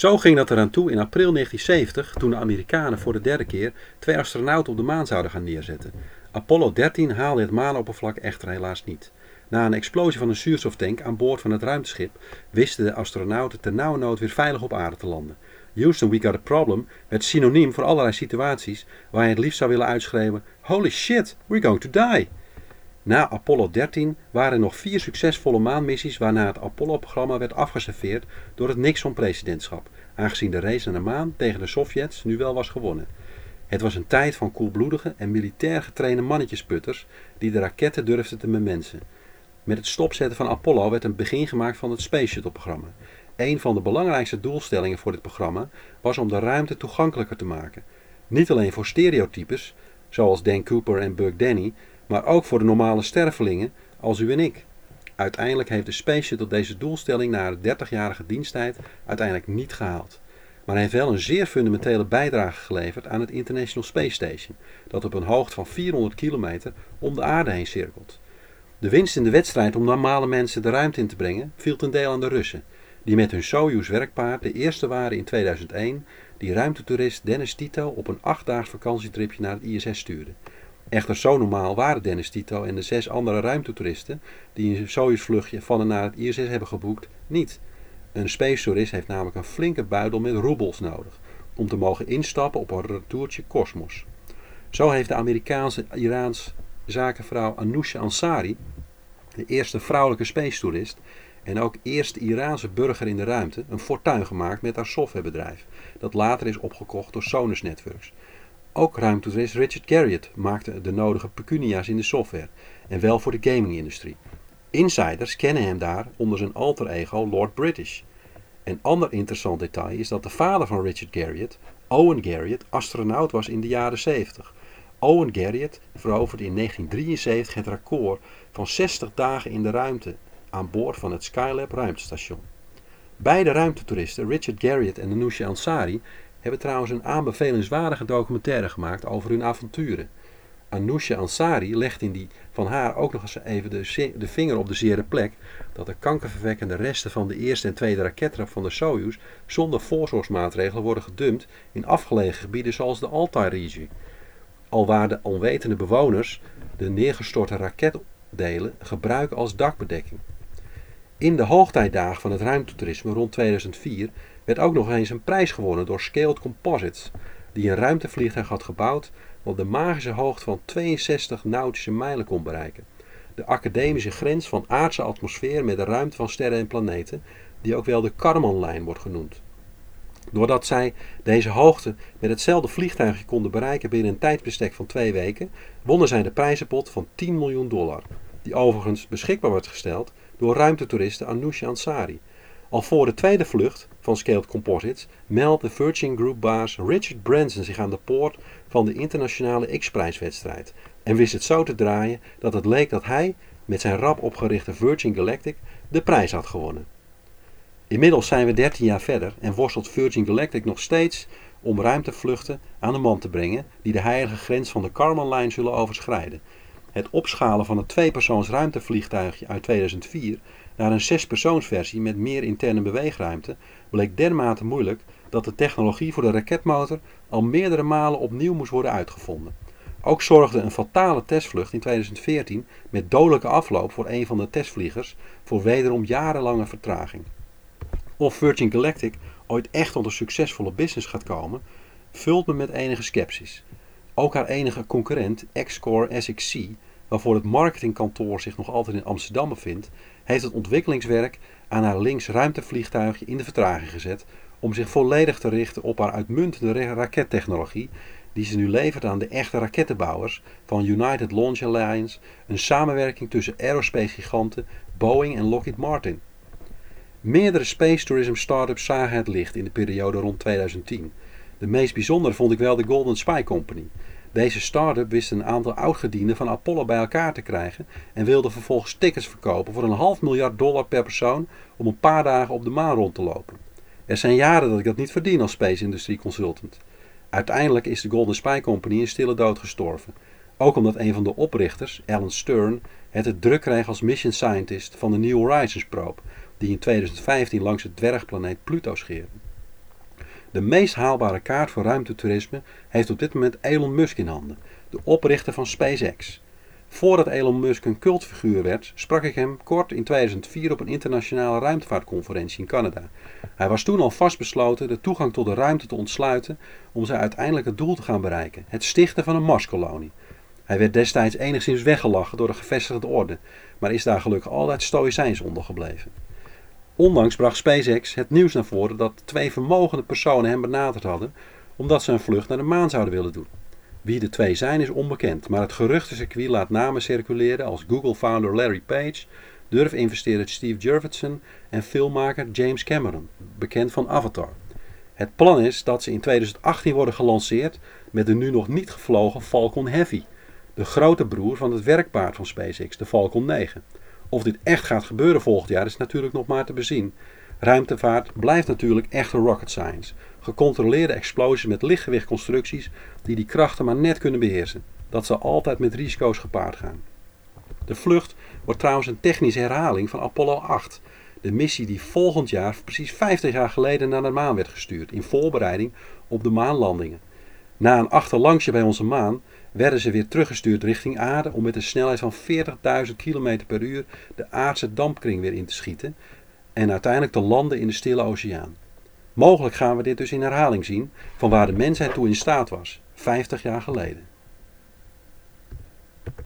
Zo ging dat eraan toe in april 1970, toen de Amerikanen voor de derde keer twee astronauten op de maan zouden gaan neerzetten. Apollo 13 haalde het maanoppervlak echter helaas niet. Na een explosie van een zuurstoftank aan boord van het ruimteschip wisten de astronauten ter nood weer veilig op aarde te landen. Houston, we got a problem werd synoniem voor allerlei situaties waar je het liefst zou willen uitschreeuwen: Holy shit, we're going to die! Na Apollo 13 waren er nog vier succesvolle maanmissies waarna het Apollo-programma werd afgeserveerd door het Nixon-presidentschap, aangezien de race naar de maan tegen de Sovjets nu wel was gewonnen. Het was een tijd van koelbloedige en militair getrainde mannetjesputters die de raketten durfden te bemensen. Met het stopzetten van Apollo werd een begin gemaakt van het Space Shuttle-programma. Een van de belangrijkste doelstellingen voor dit programma was om de ruimte toegankelijker te maken. Niet alleen voor stereotypes, zoals Dan Cooper en Buck Danny, maar ook voor de normale stervelingen als u en ik. Uiteindelijk heeft de Space Shuttle deze doelstelling na de 30-jarige diensttijd uiteindelijk niet gehaald. Maar hij heeft wel een zeer fundamentele bijdrage geleverd aan het International Space Station, dat op een hoogte van 400 kilometer om de aarde heen cirkelt. De winst in de wedstrijd om normale mensen de ruimte in te brengen viel ten deel aan de Russen, die met hun Soyuz werkpaard de eerste waren in 2001 die ruimtetoerist Dennis Tito op een achtdaags vakantietripje naar het ISS stuurde. Echter zo normaal waren Dennis Tito en de zes andere ruimtetoeristen die een Soyuz-vluchtje van en naar het ISS hebben geboekt niet. Een space tourist heeft namelijk een flinke buidel met roebels nodig om te mogen instappen op een retourtje kosmos. Zo heeft de Amerikaanse Iraans zakenvrouw Anousha Ansari, de eerste vrouwelijke space tourist en ook eerste Iraanse burger in de ruimte, een fortuin gemaakt met haar softwarebedrijf, dat later is opgekocht door Sonus Networks. Ook ruimtetoerist Richard Garriott maakte de nodige pecunia's in de software, en wel voor de gaming-industrie. Insiders kennen hem daar onder zijn alter ego Lord British. Een ander interessant detail is dat de vader van Richard Garriott, Owen Garriott, astronaut was in de jaren 70. Owen Garriott veroverde in 1973 het record van 60 dagen in de ruimte aan boord van het Skylab ruimtestation. Beide ruimtetoeristen, Richard Garriott en Anousha Ansari, hebben trouwens een aanbevelenswaardige documentaire gemaakt over hun avonturen. Anousha Ansari legt in die van haar ook nog eens even de, de vinger op de zere plek dat de kankerverwekkende resten van de eerste en tweede rakettrap van de Soyuz zonder voorzorgsmaatregelen worden gedumpt in afgelegen gebieden zoals de Altai-region. Alwaar de onwetende bewoners de neergestorte raketdelen gebruiken als dakbedekking. In de hoogtijdagen van het ruimtetoerisme rond 2004 werd ook nog eens een prijs gewonnen door Scaled Composites, die een ruimtevliegtuig had gebouwd op de magische hoogte van 62 nautische mijlen kon bereiken. De academische grens van aardse atmosfeer met de ruimte van sterren en planeten, die ook wel de Karman-lijn wordt genoemd. Doordat zij deze hoogte met hetzelfde vliegtuigje konden bereiken binnen een tijdsbestek van twee weken, wonnen zij de prijzenpot van 10 miljoen dollar, die overigens beschikbaar werd gesteld door ruimtetoeriste Anousheh Ansari. Al voor de tweede vlucht van Scaled Composites meldde Virgin Group baas Richard Branson zich aan de poort van de internationale X-prijswedstrijd en wist het zo te draaien dat het leek dat hij met zijn rap opgerichte Virgin Galactic de prijs had gewonnen. Inmiddels zijn we 13 jaar verder en worstelt Virgin Galactic nog steeds om ruimtevluchten aan de man te brengen die de heilige grens van de Karman-lijn zullen overschrijden. Het opschalen van het tweepersoons ruimtevliegtuigje uit 2004 naar een zespersoonsversie met meer interne beweegruimte bleek dermate moeilijk dat de technologie voor de raketmotor al meerdere malen opnieuw moest worden uitgevonden. Ook zorgde een fatale testvlucht in 2014 met dodelijke afloop voor een van de testvliegers voor wederom jarenlange vertraging. Of Virgin Galactic ooit echt tot een succesvolle business gaat komen, vult me met enige sceptisch. Ook haar enige concurrent, Xcore SXC, waarvoor het marketingkantoor zich nog altijd in Amsterdam bevindt, heeft het ontwikkelingswerk aan haar links ruimtevliegtuigje in de vertraging gezet om zich volledig te richten op haar uitmuntende rakettechnologie die ze nu levert aan de echte rakettenbouwers van United Launch Alliance, een samenwerking tussen aerospace giganten Boeing en Lockheed Martin. Meerdere space tourism startups zagen het licht in de periode rond 2010. De meest bijzondere vond ik wel de Golden Spy Company. Deze start-up wist een aantal oudgedienden van Apollo bij elkaar te krijgen en wilde vervolgens tickets verkopen voor een half miljard dollar per persoon om een paar dagen op de maan rond te lopen. Er zijn jaren dat ik dat niet verdien als space industrie consultant. Uiteindelijk is de Golden Spy Company in stille dood gestorven. Ook omdat een van de oprichters, Alan Stern, het het druk kreeg als mission scientist van de New Horizons probe, die in 2015 langs het dwergplaneet Pluto scheerde. De meest haalbare kaart voor ruimtetoerisme heeft op dit moment Elon Musk in handen, de oprichter van SpaceX. Voordat Elon Musk een cultfiguur werd, sprak ik hem kort in 2004 op een internationale ruimtevaartconferentie in Canada. Hij was toen al vastbesloten de toegang tot de ruimte te ontsluiten om zijn uiteindelijke doel te gaan bereiken: het stichten van een Marskolonie. Hij werd destijds enigszins weggelachen door de gevestigde orde, maar is daar gelukkig altijd stoïcijns onder gebleven. Onlangs bracht SpaceX het nieuws naar voren dat twee vermogende personen hem benaderd hadden omdat ze een vlucht naar de maan zouden willen doen. Wie de twee zijn is onbekend, maar het geruchtencircuit laat namen circuleren als Google-founder Larry Page, durf-investeerder Steve Jurvetson en filmmaker James Cameron, bekend van Avatar. Het plan is dat ze in 2018 worden gelanceerd met de nu nog niet gevlogen Falcon Heavy, de grote broer van het werkpaard van SpaceX, de Falcon 9. Of dit echt gaat gebeuren volgend jaar is natuurlijk nog maar te bezien. Ruimtevaart blijft natuurlijk echte rocket science. Gecontroleerde explosies met lichtgewichtconstructies die die krachten maar net kunnen beheersen. Dat zal altijd met risico's gepaard gaan. De vlucht wordt trouwens een technische herhaling van Apollo 8. De missie die volgend jaar, precies 50 jaar geleden, naar de maan werd gestuurd. In voorbereiding op de maanlandingen. Na een achterlangsje bij onze maan werden ze weer teruggestuurd richting aarde om met een snelheid van 40.000 km per uur de aardse dampkring weer in te schieten en uiteindelijk te landen in de Stille Oceaan. Mogelijk gaan we dit dus in herhaling zien van waar de mensheid toe in staat was, 50 jaar geleden.